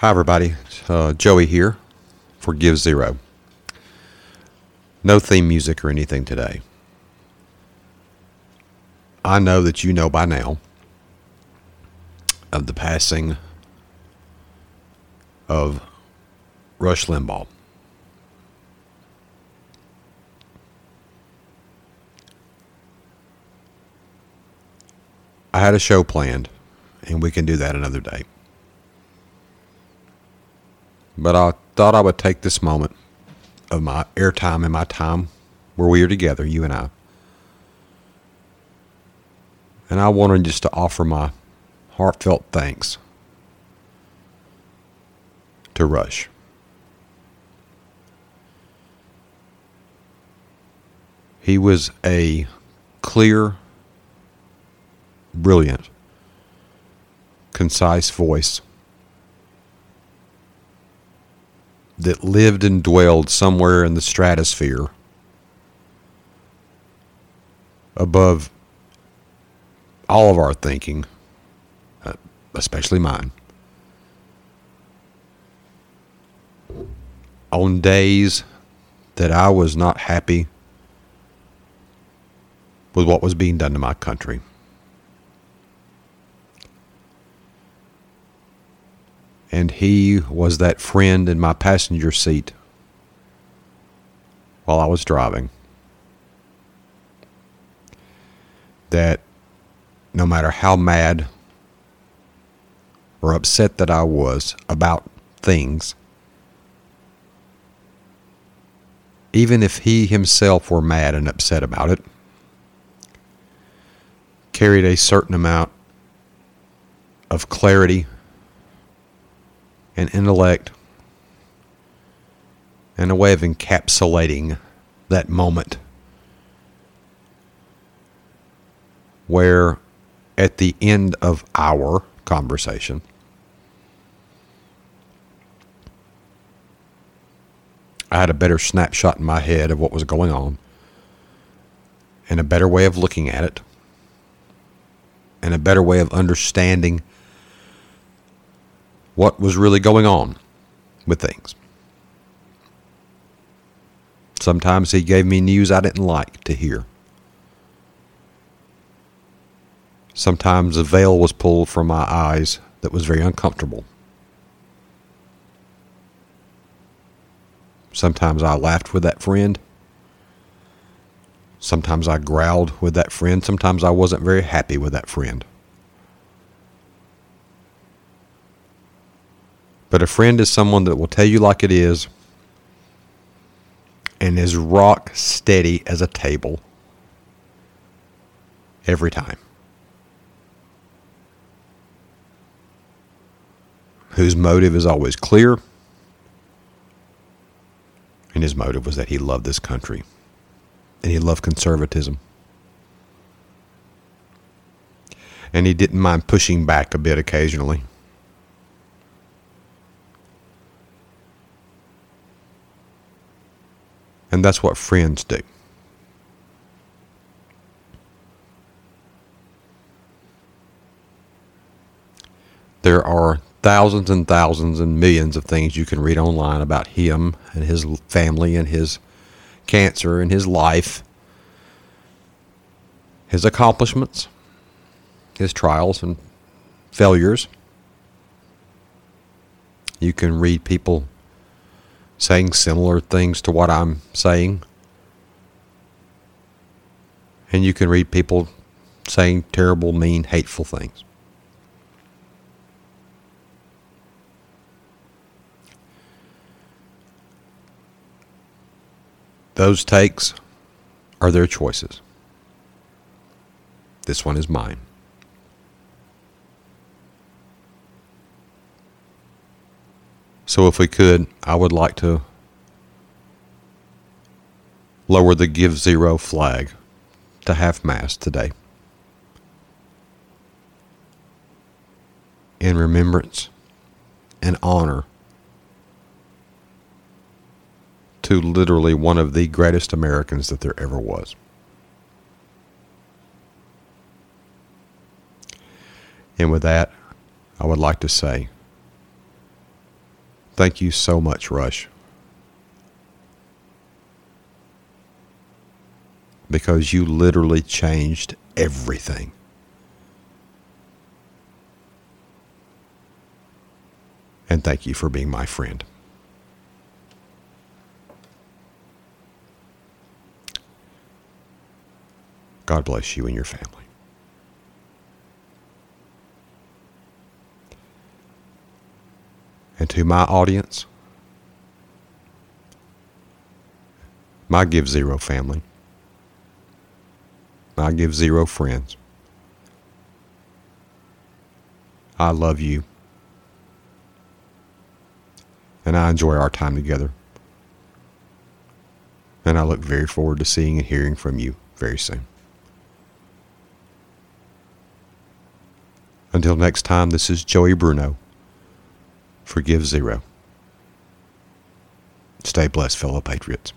Hi, everybody. Uh, Joey here for Give Zero. No theme music or anything today. I know that you know by now of the passing of Rush Limbaugh. I had a show planned, and we can do that another day. But I thought I would take this moment of my airtime and my time where we are together, you and I. And I wanted just to offer my heartfelt thanks to Rush. He was a clear, brilliant, concise voice that lived and dwelled somewhere in the stratosphere above all of our thinking, uh, especially mine. On days that I was not happy with what was being done to my country. And he was that friend in my passenger seat while I was driving. That no matter how mad or upset that I was about things, even if he himself were mad and upset about it, carried a certain amount of clarity and intellect and a way of encapsulating that moment where at the end of our conversation I had a better snapshot in my head of what was going on and a better way of looking at it and a better way of understanding what was really going on with things. Sometimes he gave me news I didn't like to hear. Sometimes a veil was pulled from my eyes that was very uncomfortable. Sometimes I laughed with that friend. Sometimes I growled with that friend. Sometimes I wasn't very happy with that friend. But a friend is someone that will tell you like it is and is rock steady as a table every time. Whose motive is always clear. And his motive was that he loved this country and he loved conservatism. And he didn't mind pushing back a bit occasionally. And that's what friends do. There are thousands and thousands and millions of things you can read online about him and his family and his cancer and his life, his accomplishments, his trials and failures. You can read people saying similar things to what I'm saying. And you can read people saying terrible, mean, hateful things. Those takes are their choices. This one is mine. So, if we could, I would like to lower the Give Zero flag to half mast today. In remembrance and honor to literally one of the greatest Americans that there ever was. And with that, I would like to say, Thank you so much, Rush. Because you literally changed everything. And thank you for being my friend. God bless you and your family. And to my audience, my Give Zero family, my Give Zero friends, I love you. And I enjoy our time together. And I look very forward to seeing and hearing from you very soon. Until next time, this is Joey Bruno. Forgive Zero. Stay blessed, fellow patriots.